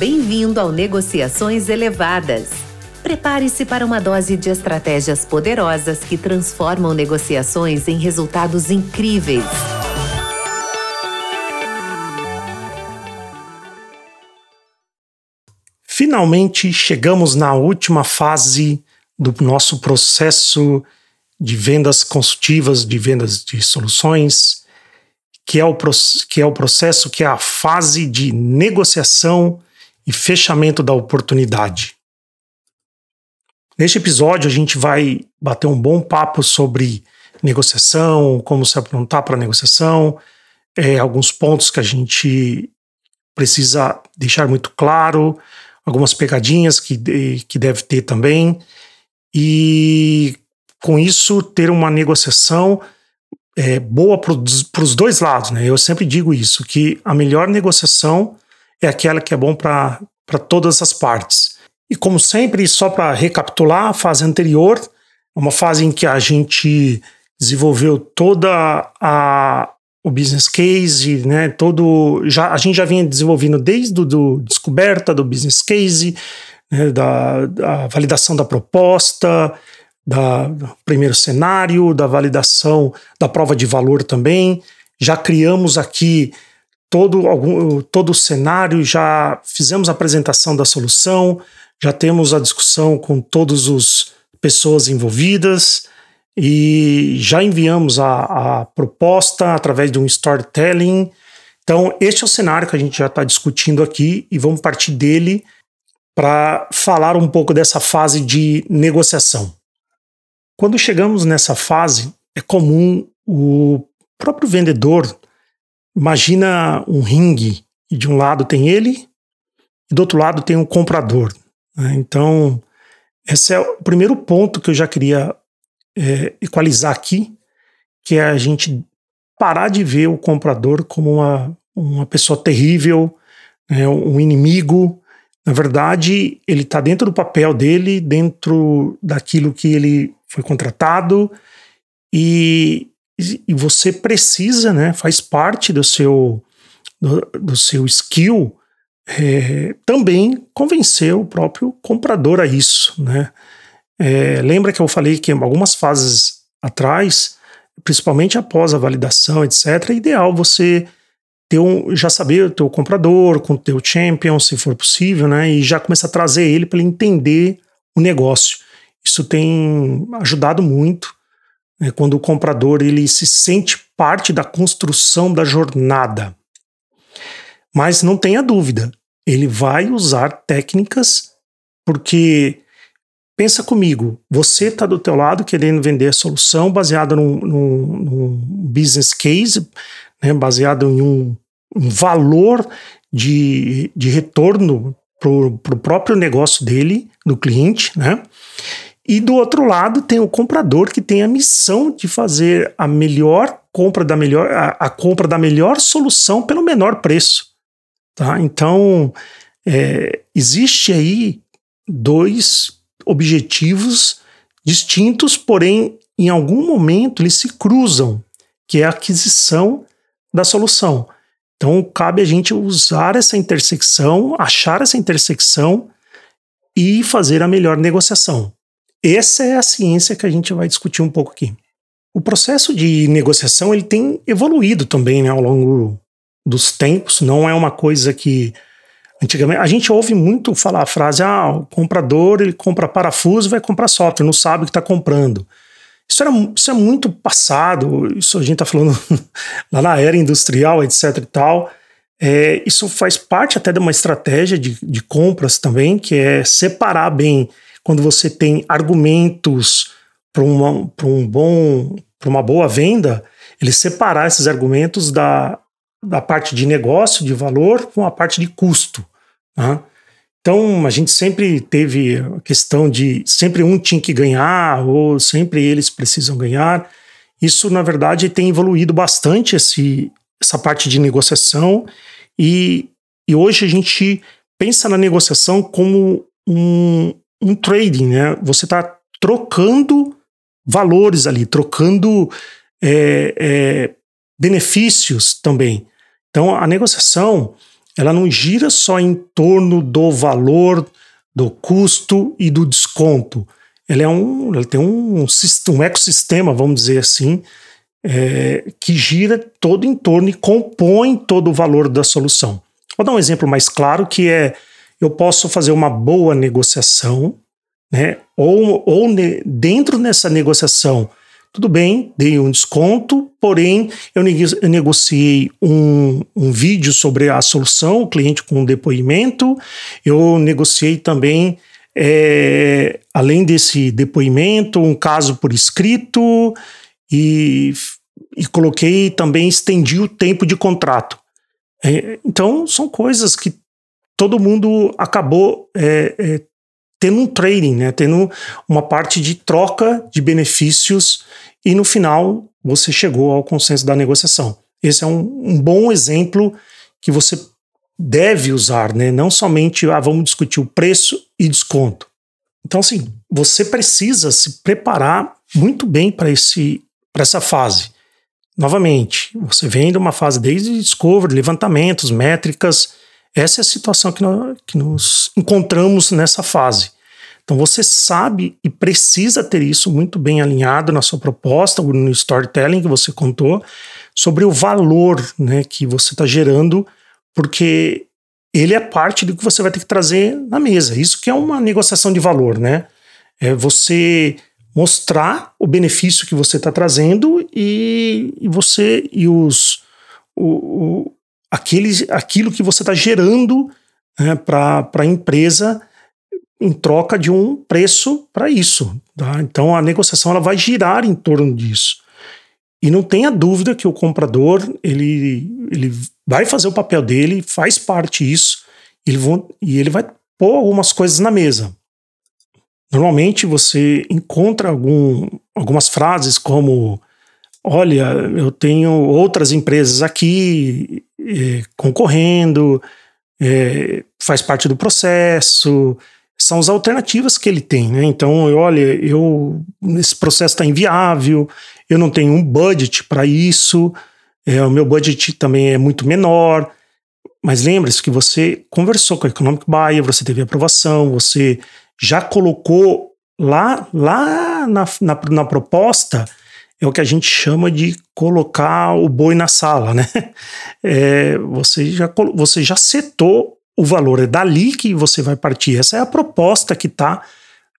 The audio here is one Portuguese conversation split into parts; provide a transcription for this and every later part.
Bem-vindo ao Negociações Elevadas. Prepare-se para uma dose de estratégias poderosas que transformam negociações em resultados incríveis. Finalmente chegamos na última fase do nosso processo de vendas consultivas, de vendas de soluções, que é o, que é o processo que é a fase de negociação e fechamento da oportunidade. Neste episódio, a gente vai bater um bom papo sobre negociação, como se aprontar para a negociação, é, alguns pontos que a gente precisa deixar muito claro, algumas pegadinhas que, que deve ter também, e com isso ter uma negociação é, boa para os dois lados. Né? Eu sempre digo isso, que a melhor negociação é aquela que é bom para todas as partes. E como sempre, só para recapitular, a fase anterior, uma fase em que a gente desenvolveu toda a, o business case, né, todo já a gente já vinha desenvolvendo desde do, descoberta do business case, né, da, da, validação da proposta, da, do primeiro cenário, da validação da prova de valor também. Já criamos aqui todo, algum, todo o cenário, já fizemos a apresentação da solução, já temos a discussão com todas as pessoas envolvidas e já enviamos a, a proposta através de um storytelling. Então, este é o cenário que a gente já está discutindo aqui e vamos partir dele para falar um pouco dessa fase de negociação. Quando chegamos nessa fase, é comum o próprio vendedor imagina um ringue e de um lado tem ele e do outro lado tem o um comprador. Né? Então, esse é o primeiro ponto que eu já queria é, equalizar aqui, que é a gente parar de ver o comprador como uma, uma pessoa terrível, né, um inimigo. Na verdade, ele está dentro do papel dele, dentro daquilo que ele foi contratado, e, e você precisa, né, faz parte do seu, do, do seu skill é, também convencer o próprio comprador a isso, né? É, lembra que eu falei que algumas fases atrás, principalmente após a validação, etc., é ideal você ter um, já saber o teu comprador, com o teu champion, se for possível, né? E já começar a trazer ele para ele entender o negócio. Isso tem ajudado muito né, quando o comprador ele se sente parte da construção da jornada. Mas não tenha dúvida, ele vai usar técnicas porque pensa comigo, você está do teu lado querendo vender a solução baseada num, num, num business case, né, baseado em um, um valor de, de retorno para o próprio negócio dele, do cliente, né? E do outro lado tem o comprador que tem a missão de fazer a melhor compra da melhor a, a compra da melhor solução pelo menor preço. Tá? Então, é, existe aí dois objetivos distintos, porém, em algum momento eles se cruzam, que é a aquisição da solução. Então, cabe a gente usar essa intersecção, achar essa intersecção e fazer a melhor negociação. Essa é a ciência que a gente vai discutir um pouco aqui. O processo de negociação ele tem evoluído também né, ao longo dos tempos, não é uma coisa que antigamente a gente ouve muito falar a frase: ah, o comprador ele compra parafuso vai comprar software, não sabe o que está comprando. Isso, era, isso é muito passado, isso a gente está falando lá na era industrial, etc e tal. É, isso faz parte até de uma estratégia de, de compras também, que é separar bem quando você tem argumentos para um bom para uma boa venda, ele separar esses argumentos da, da parte de negócio, de valor, com a parte de custo. Né? Então, a gente sempre teve a questão de sempre um tinha que ganhar, ou sempre eles precisam ganhar. Isso, na verdade, tem evoluído bastante esse, essa parte de negociação, e, e hoje a gente pensa na negociação como um, um trading, né? Você está trocando valores ali, trocando é, é, benefícios também. Então, a negociação ela não gira só em torno do valor, do custo e do desconto. Ela, é um, ela tem um, um ecossistema, vamos dizer assim, é, que gira todo em torno e compõe todo o valor da solução. Vou dar um exemplo mais claro que é eu posso fazer uma boa negociação, né? Ou, ou ne, dentro dessa negociação, tudo bem, dei um desconto, porém eu, negociei um, um vídeo sobre a solução, o cliente com um depoimento, eu negociei também é, além desse depoimento, um caso por escrito, e, e coloquei também, estendi o tempo de contrato. É, então, são coisas que todo mundo acabou é, é, tendo um trading, né, tendo uma parte de troca de benefícios e no final você chegou ao consenso da negociação. Esse é um, um bom exemplo que você deve usar, né? não somente ah, vamos discutir o preço e desconto. Então, assim, você precisa se preparar muito bem para essa fase. Novamente, você vem de uma fase desde discovery, levantamentos, métricas. Essa é a situação que nós, que nos encontramos nessa fase. Então você sabe e precisa ter isso muito bem alinhado na sua proposta, no storytelling que você contou, sobre o valor né, que você está gerando, porque ele é parte do que você vai ter que trazer na mesa. Isso que é uma negociação de valor, né? É você mostrar o benefício que você está trazendo e, e, você e os o, o, aquele, aquilo que você está gerando né, para a empresa em troca de um preço para isso. Tá? Então a negociação ela vai girar em torno disso. E não tenha dúvida que o comprador ele, ele vai fazer o papel dele, faz parte disso, ele vão, e ele vai pôr algumas coisas na mesa. Normalmente você encontra algum, algumas frases como: Olha, eu tenho outras empresas aqui eh, concorrendo, eh, faz parte do processo. São as alternativas que ele tem, né? Então, olha, eu esse processo está inviável, eu não tenho um budget para isso, é, o meu budget também é muito menor. Mas lembre-se que você conversou com a Economic Buyer, você teve aprovação, você já colocou lá, lá na, na, na proposta, é o que a gente chama de colocar o boi na sala, né? É, você, já, você já setou o valor, é dali que você vai partir. Essa é a proposta que está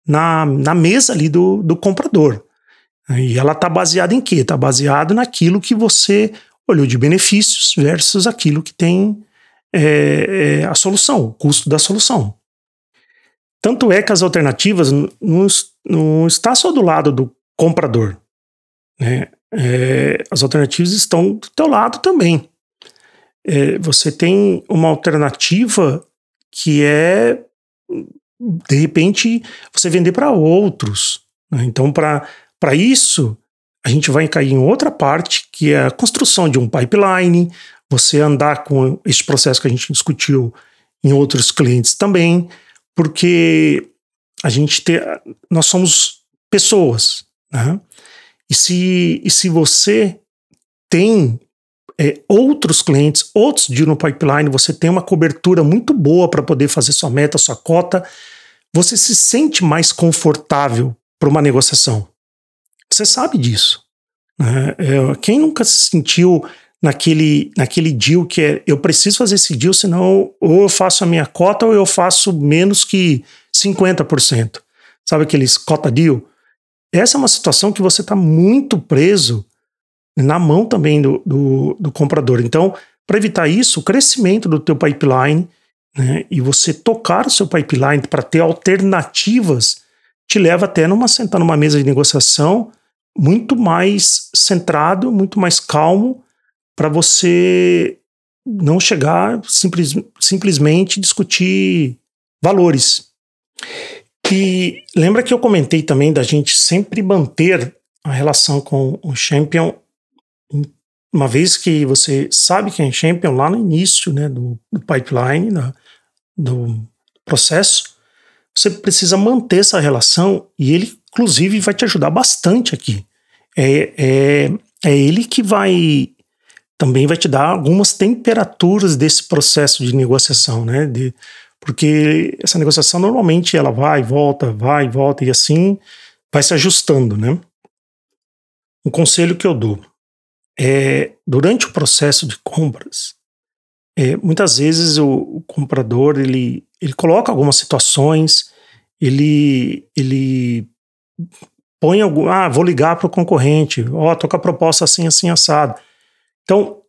na, na mesa ali do, do comprador. E ela está baseada em quê? Está baseada naquilo que você olhou de benefícios versus aquilo que tem é, é, a solução, o custo da solução. Tanto é que as alternativas não, não está só do lado do comprador. Né? É, as alternativas estão do teu lado também. É, você tem uma alternativa que é, de repente, você vender para outros. Né? Então, para isso, a gente vai cair em outra parte, que é a construção de um pipeline, você andar com esse processo que a gente discutiu em outros clientes também, porque a gente tem, nós somos pessoas, né? E se, e se você tem é, outros clientes, outros de no pipeline, você tem uma cobertura muito boa para poder fazer sua meta, sua cota, você se sente mais confortável para uma negociação. Você sabe disso. Né? É, quem nunca se sentiu naquele, naquele deal que é eu preciso fazer esse deal, senão ou eu faço a minha cota ou eu faço menos que 50%. Sabe aqueles cota deal? Essa é uma situação que você está muito preso na mão também do, do, do comprador. Então, para evitar isso, o crescimento do teu pipeline né, e você tocar o seu pipeline para ter alternativas te leva até numa sentar numa mesa de negociação muito mais centrado, muito mais calmo para você não chegar simples, simplesmente discutir valores. E lembra que eu comentei também da gente sempre manter a relação com o champion, uma vez que você sabe quem é champion lá no início né, do, do pipeline, do processo, você precisa manter essa relação e ele, inclusive, vai te ajudar bastante aqui. É, é, é ele que vai também vai te dar algumas temperaturas desse processo de negociação, né? De, porque essa negociação normalmente ela vai, volta, vai, volta e assim vai se ajustando, né? Um conselho que eu dou é durante o processo de compras, é, muitas vezes o, o, comprador ele, ele coloca algumas situações, ele ele põe algum, ah, vou ligar para o concorrente, ó, oh, tô com a proposta assim, assim, assado. Então,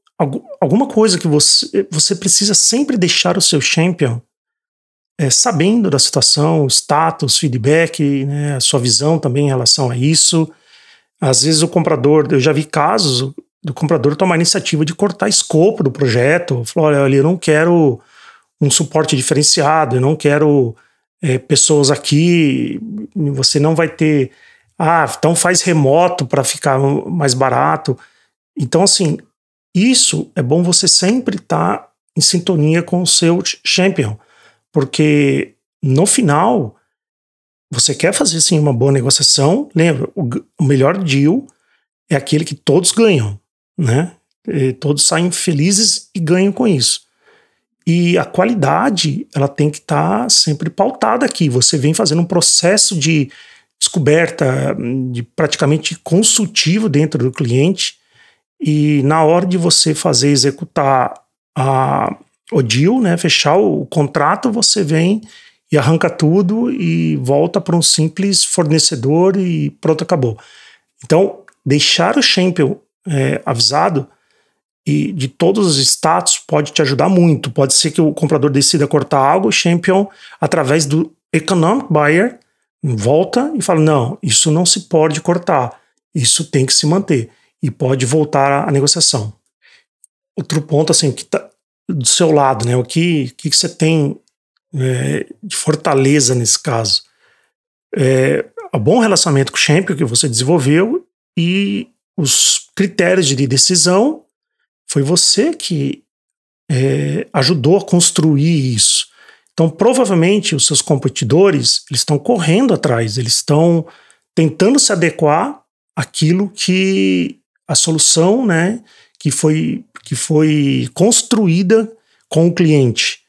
alguma coisa que você, você precisa sempre deixar o seu champion é, sabendo da situação, status, feedback, né, a sua visão também em relação a isso. Às vezes o comprador, eu já vi casos do comprador tomar a iniciativa de cortar escopo do projeto, falou, olha, eu não quero um suporte diferenciado, eu não quero é, pessoas aqui, você não vai ter, ah, então faz remoto para ficar mais barato. Então, assim, isso é bom você sempre estar tá em sintonia com o seu champion, porque no final você quer fazer sim uma boa negociação. Lembra, o, o melhor deal é aquele que todos ganham, né? E todos saem felizes e ganham com isso. E a qualidade, ela tem que estar tá sempre pautada aqui. Você vem fazendo um processo de descoberta, de praticamente consultivo dentro do cliente, e na hora de você fazer executar a, o deal, né, fechar o contrato, você vem e arranca tudo e volta para um simples fornecedor e pronto, acabou. Então, deixar o champion é, avisado e de todos os status pode te ajudar muito. Pode ser que o comprador decida cortar algo, o champion, através do economic buyer, volta e fala: não, isso não se pode cortar, isso tem que se manter e pode voltar à negociação. Outro ponto, assim, que tá do seu lado, né? O que, que, você tem é, de fortaleza nesse caso? É, o bom relacionamento com o champion que você desenvolveu e os critérios de decisão foi você que é, ajudou a construir isso. Então, provavelmente, os seus competidores eles estão correndo atrás, eles estão tentando se adequar àquilo que a solução né, que, foi, que foi construída com o cliente.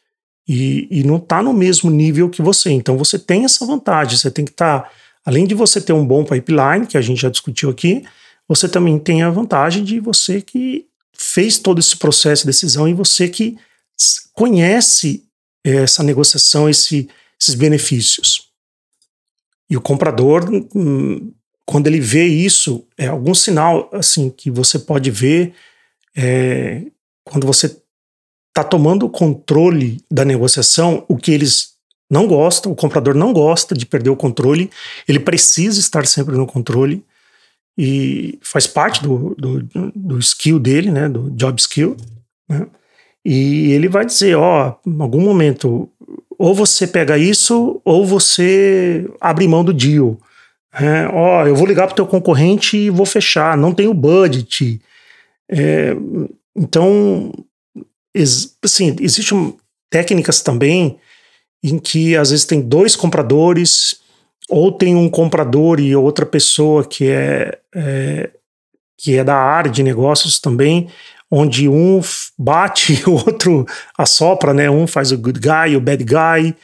E, e não está no mesmo nível que você. Então você tem essa vantagem. Você tem que estar, tá, além de você ter um bom pipeline, que a gente já discutiu aqui, você também tem a vantagem de você que fez todo esse processo de decisão e você que conhece essa negociação, esse, esses benefícios. E o comprador hum, quando ele vê isso, é algum sinal assim que você pode ver é, quando você está tomando o controle da negociação, o que eles não gostam, o comprador não gosta de perder o controle, ele precisa estar sempre no controle e faz parte do, do, do skill dele, né, do job skill, né? E ele vai dizer, ó, em algum momento, ou você pega isso, ou você abre mão do deal. É, ó, eu vou ligar para o teu concorrente e vou fechar, não tenho budget. É, então, ex, assim, existem técnicas também em que às vezes tem dois compradores, ou tem um comprador e outra pessoa que é, é que é da área de negócios também, onde um bate e o outro assopra, né? Um faz o good guy, o bad guy,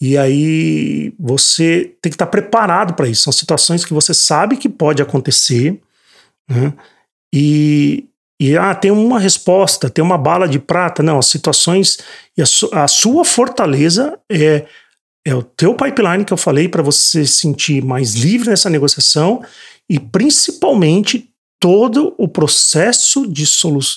e aí você tem que estar preparado para isso. São situações que você sabe que pode acontecer, né? E, e ah, tem uma resposta, tem uma bala de prata. Não, as situações e a, su, a sua fortaleza é, é o teu pipeline que eu falei para você se sentir mais livre nessa negociação e principalmente todo o processo de,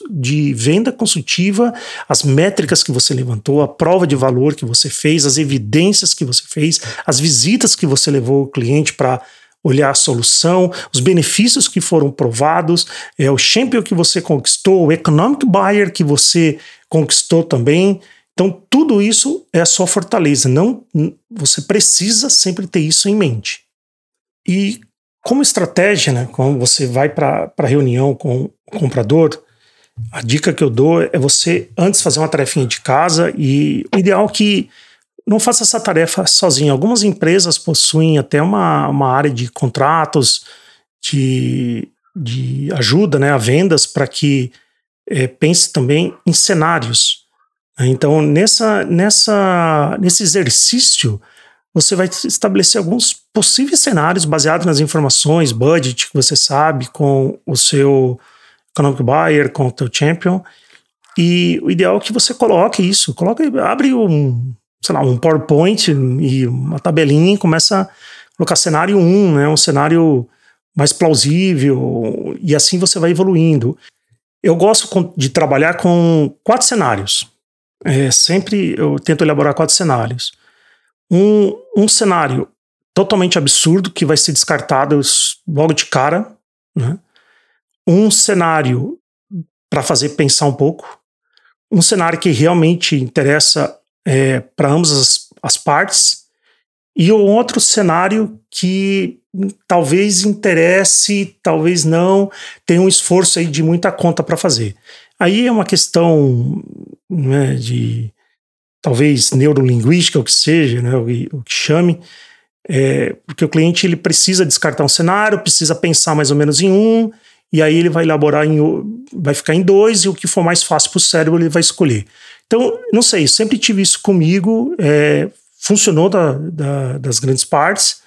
de venda consultiva, as métricas que você levantou, a prova de valor que você fez, as evidências que você fez, as visitas que você levou o cliente para olhar a solução, os benefícios que foram provados, é o champion que você conquistou, o economic buyer que você conquistou também. Então, tudo isso é a sua fortaleza. Não, você precisa sempre ter isso em mente. E como estratégia, né, quando você vai para a reunião com o comprador, a dica que eu dou é você antes fazer uma tarefinha de casa e o ideal é que não faça essa tarefa sozinho. Algumas empresas possuem até uma, uma área de contratos, de, de ajuda né, a vendas para que é, pense também em cenários. Né? Então, nessa, nessa, nesse exercício, você vai estabelecer alguns possíveis cenários baseados nas informações, budget que você sabe, com o seu economic buyer, com o teu champion. E o ideal é que você coloque isso, coloque, abre um, sei lá, um PowerPoint e uma tabelinha e começa a colocar cenário 1, né, um cenário mais plausível, e assim você vai evoluindo. Eu gosto de trabalhar com quatro cenários. É, sempre eu tento elaborar quatro cenários. Um, um cenário totalmente absurdo que vai ser descartado logo de cara, né? um cenário para fazer pensar um pouco, um cenário que realmente interessa é, para ambas as, as partes, e um outro cenário que talvez interesse, talvez não, tem um esforço aí de muita conta para fazer. Aí é uma questão né, de talvez neurolinguística, o que seja, né, o, o que chame, é, porque o cliente ele precisa descartar um cenário, precisa pensar mais ou menos em um, e aí ele vai elaborar em vai ficar em dois, e o que for mais fácil para o cérebro ele vai escolher. Então, não sei, sempre tive isso comigo, é, funcionou da, da, das grandes partes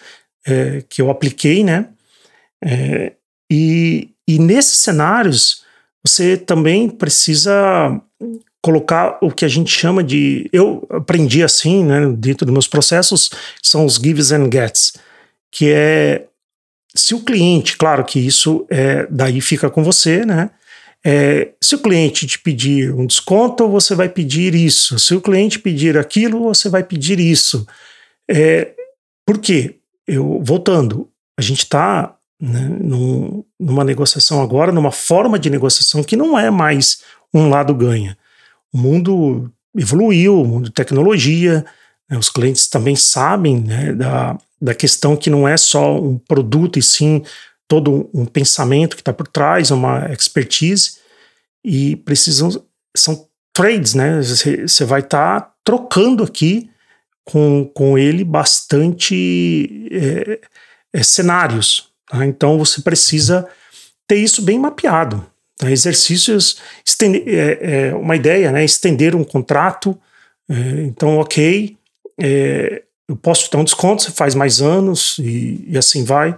é, que eu apliquei, né? É, e, e nesses cenários, você também precisa colocar o que a gente chama de. Eu aprendi assim, né, dentro dos meus processos, são os gives and gets, que é. Se o cliente, claro que isso é, daí fica com você, né? É, se o cliente te pedir um desconto, você vai pedir isso. Se o cliente pedir aquilo, você vai pedir isso. É, por quê? Eu, voltando, a gente está né, num, numa negociação agora, numa forma de negociação que não é mais um lado ganha. O mundo evoluiu, o mundo de tecnologia, os clientes também sabem né, da, da questão que não é só um produto, e sim todo um pensamento que está por trás, uma expertise, e precisam. São trades, né? Você vai estar tá trocando aqui com, com ele bastante é, é, cenários. Tá? Então você precisa ter isso bem mapeado. Tá? Exercícios, estender, é, é, uma ideia, né? Estender um contrato. É, então, ok, é, eu posso dar um desconto, você faz mais anos e, e assim vai.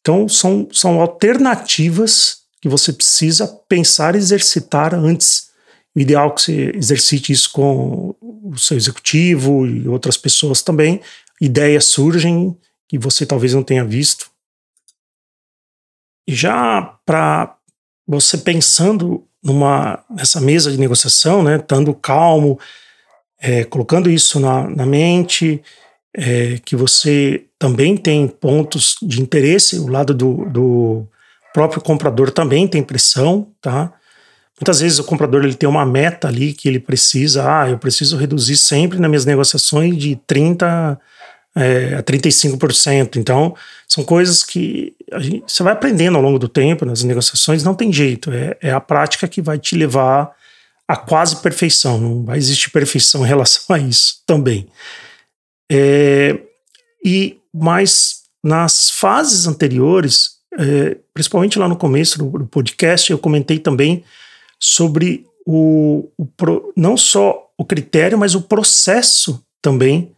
Então, são, são alternativas que você precisa pensar e exercitar antes. O ideal é que você exercite isso com o seu executivo e outras pessoas também. Ideias surgem que você talvez não tenha visto. E já para você pensando numa nessa mesa de negociação, né, estando calmo, é, colocando isso na, na mente, é, que você também tem pontos de interesse, o lado do, do próprio comprador também tem pressão, tá? Muitas vezes o comprador ele tem uma meta ali que ele precisa, ah, eu preciso reduzir sempre nas minhas negociações de 30 é, a 35%. Então, são coisas que gente, você vai aprendendo ao longo do tempo nas negociações, não tem jeito, é, é a prática que vai te levar a quase perfeição, não vai existir perfeição em relação a isso também. É, e mas nas fases anteriores, é, principalmente lá no começo do, do, podcast, eu comentei também sobre o, o pro, não só o critério, mas o processo também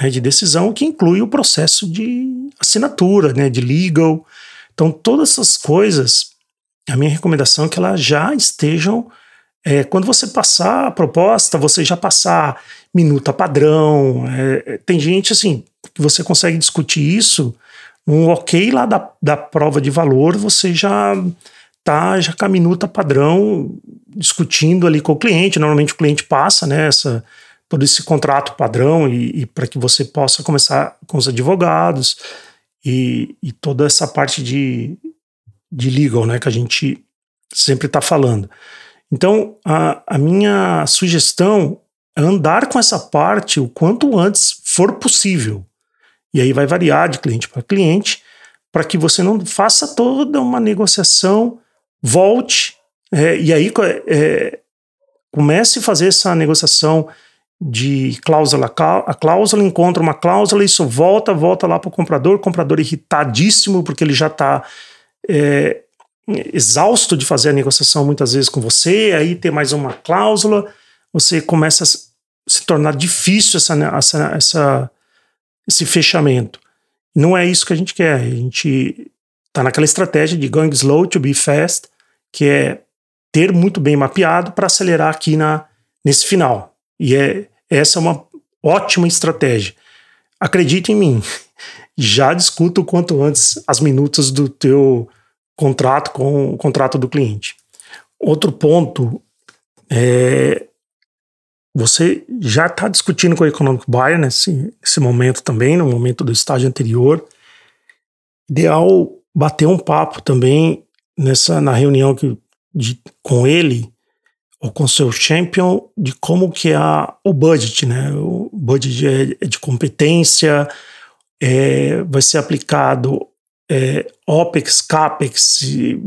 né, de decisão, que inclui o processo de assinatura, né, de legal. Então, todas essas coisas, a minha recomendação é que elas já estejam é, quando você passar a proposta, você já passar minuta padrão. É, tem gente assim que você consegue discutir isso. Um ok lá da, da prova de valor, você já tá já com a minuta padrão discutindo ali com o cliente. Normalmente o cliente passa né, essa, todo esse contrato padrão e, e para que você possa começar com os advogados e, e toda essa parte de, de legal né, que a gente sempre está falando. Então, a, a minha sugestão é andar com essa parte o quanto antes for possível. E aí vai variar de cliente para cliente, para que você não faça toda uma negociação, volte, é, e aí é, comece a fazer essa negociação de cláusula a cláusula, encontra uma cláusula, isso volta, volta lá para o comprador, comprador irritadíssimo, porque ele já está é, exausto de fazer a negociação muitas vezes com você, aí ter mais uma cláusula, você começa a se tornar difícil essa, essa, essa, esse fechamento. Não é isso que a gente quer. A gente está naquela estratégia de going slow to be fast, que é ter muito bem mapeado para acelerar aqui na, nesse final. E é, essa é uma ótima estratégia. Acredite em mim, já discuta o quanto antes as minutas do teu contrato com o contrato do cliente. Outro ponto é você já está discutindo com o economic buyer nesse, nesse momento também, no momento do estágio anterior. Ideal bater um papo também nessa na reunião que, de, com ele ou com seu champion de como que é o budget, né? O budget é, é de competência, é, vai ser aplicado é, OPEX, CAPEX, e,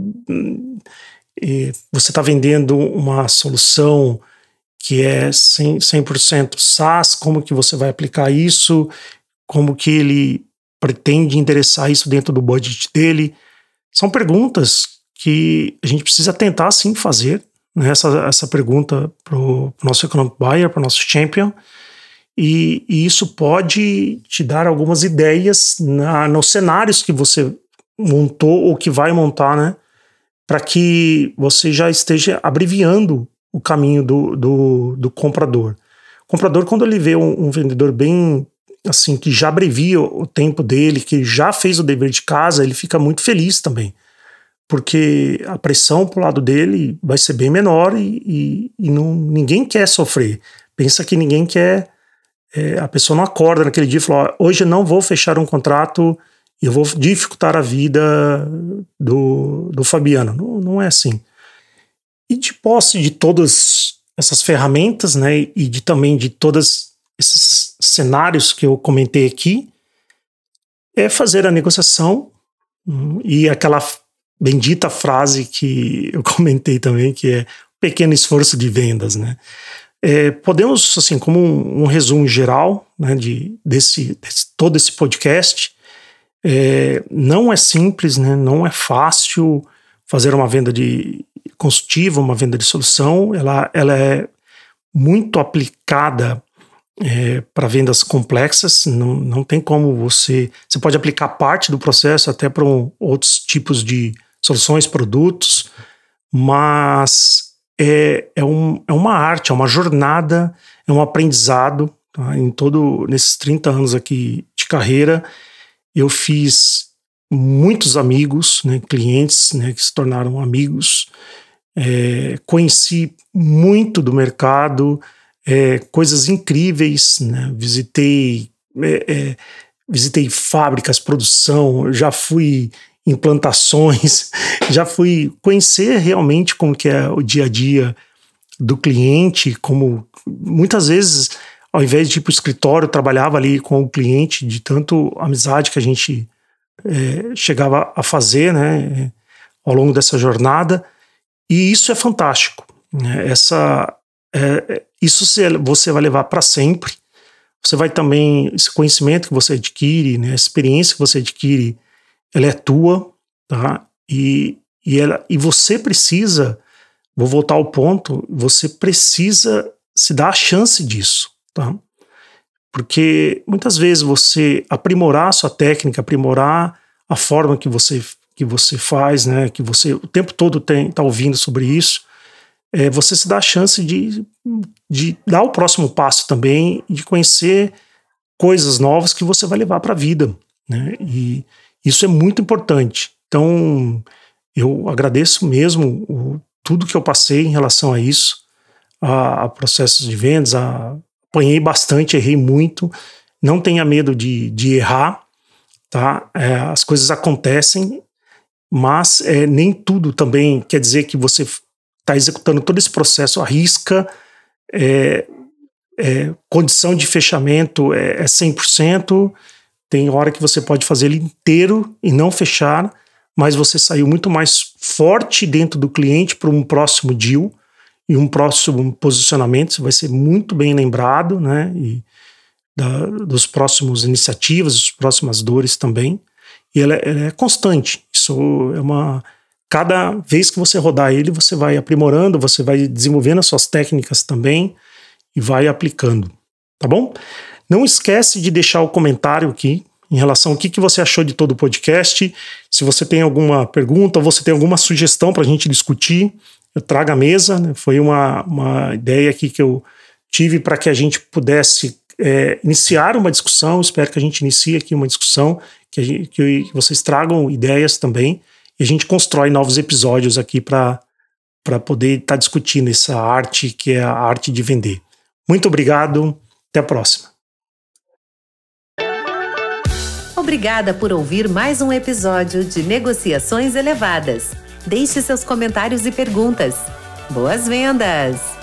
e você está vendendo uma solução que é 100%, 100% SaaS, como que você vai aplicar isso, como que ele pretende endereçar isso dentro do budget dele. São perguntas que a gente precisa tentar sim fazer, né? essa, essa pergunta para o nosso economic buyer, para o nosso champion, e, e, isso pode te dar algumas ideias na, nos cenários que você montou ou que vai montar, né? Para que você já esteja abreviando o caminho do, do, do comprador. O comprador, quando ele vê um, um, vendedor bem assim, que já abrevia o tempo dele, que já fez o dever de casa, ele fica muito feliz também. Porque a pressão pro lado dele vai ser bem menor e, e, e não, ninguém quer sofrer. Pensa que ninguém quer é, a pessoa não acorda naquele dia e fala: hoje não vou fechar um contrato e eu vou dificultar a vida do, do Fabiano. Não, não é assim. E de posse de todas essas ferramentas, né, e de também de todos esses cenários que eu comentei aqui, é fazer a negociação hum, e aquela bendita frase que eu comentei também, que é pequeno esforço de vendas, né? É, podemos, assim, como um, um resumo geral né, de, desse, todo esse podcast, é, não é simples, né, não é fácil fazer uma venda de consultiva, uma venda de solução, ela, ela é muito aplicada é, para vendas complexas, não, não tem como você. Você pode aplicar parte do processo até para um, outros tipos de soluções, produtos, mas é, é, um, é uma arte, é uma jornada, é um aprendizado. Tá? Em todo nesses 30 anos aqui de carreira, eu fiz muitos amigos, né, clientes né, que se tornaram amigos, é, conheci muito do mercado, é, coisas incríveis, né, visitei é, é visitei fábricas, produção, já fui implantações, já fui conhecer realmente como que é o dia a dia do cliente, como muitas vezes, ao invés de ir para o escritório, trabalhava ali com o cliente, de tanto amizade que a gente é, chegava a fazer, né, ao longo dessa jornada, e isso é fantástico. Né, essa, é, isso você vai levar para sempre. Você vai também, esse conhecimento que você adquire, né, a experiência que você adquire ela é tua, tá? E, e, ela, e você precisa, vou voltar ao ponto, você precisa se dar a chance disso, tá? Porque muitas vezes você aprimorar a sua técnica, aprimorar a forma que você que você faz, né, que você o tempo todo tem tá ouvindo sobre isso, é, você se dá a chance de, de dar o próximo passo também, de conhecer coisas novas que você vai levar para a vida, né? E, isso é muito importante. Então, eu agradeço mesmo o, tudo que eu passei em relação a isso, a, a processos de vendas, a, apanhei bastante, errei muito. Não tenha medo de, de errar, tá? É, as coisas acontecem, mas é, nem tudo também quer dizer que você está executando todo esse processo à risca, é, é, condição de fechamento é, é 100%, tem hora que você pode fazer ele inteiro e não fechar, mas você saiu muito mais forte dentro do cliente para um próximo deal e um próximo posicionamento. Você vai ser muito bem lembrado, né? E da, dos próximos iniciativas, das próximas dores também. E ela, ela, é constante. Isso é uma cada vez que você rodar ele, você vai aprimorando, você vai desenvolvendo as suas técnicas também e vai aplicando, tá bom? Não esquece de deixar o comentário aqui em relação ao que, que você achou de todo o podcast. Se você tem alguma pergunta você tem alguma sugestão para a gente discutir, eu trago à mesa. Né? Foi uma, uma ideia aqui que eu tive para que a gente pudesse é, iniciar uma discussão. Espero que a gente inicie aqui uma discussão, que, gente, que vocês tragam ideias também e a gente constrói novos episódios aqui para poder estar tá discutindo essa arte que é a arte de vender. Muito obrigado, até a próxima. Obrigada por ouvir mais um episódio de Negociações Elevadas. Deixe seus comentários e perguntas. Boas vendas!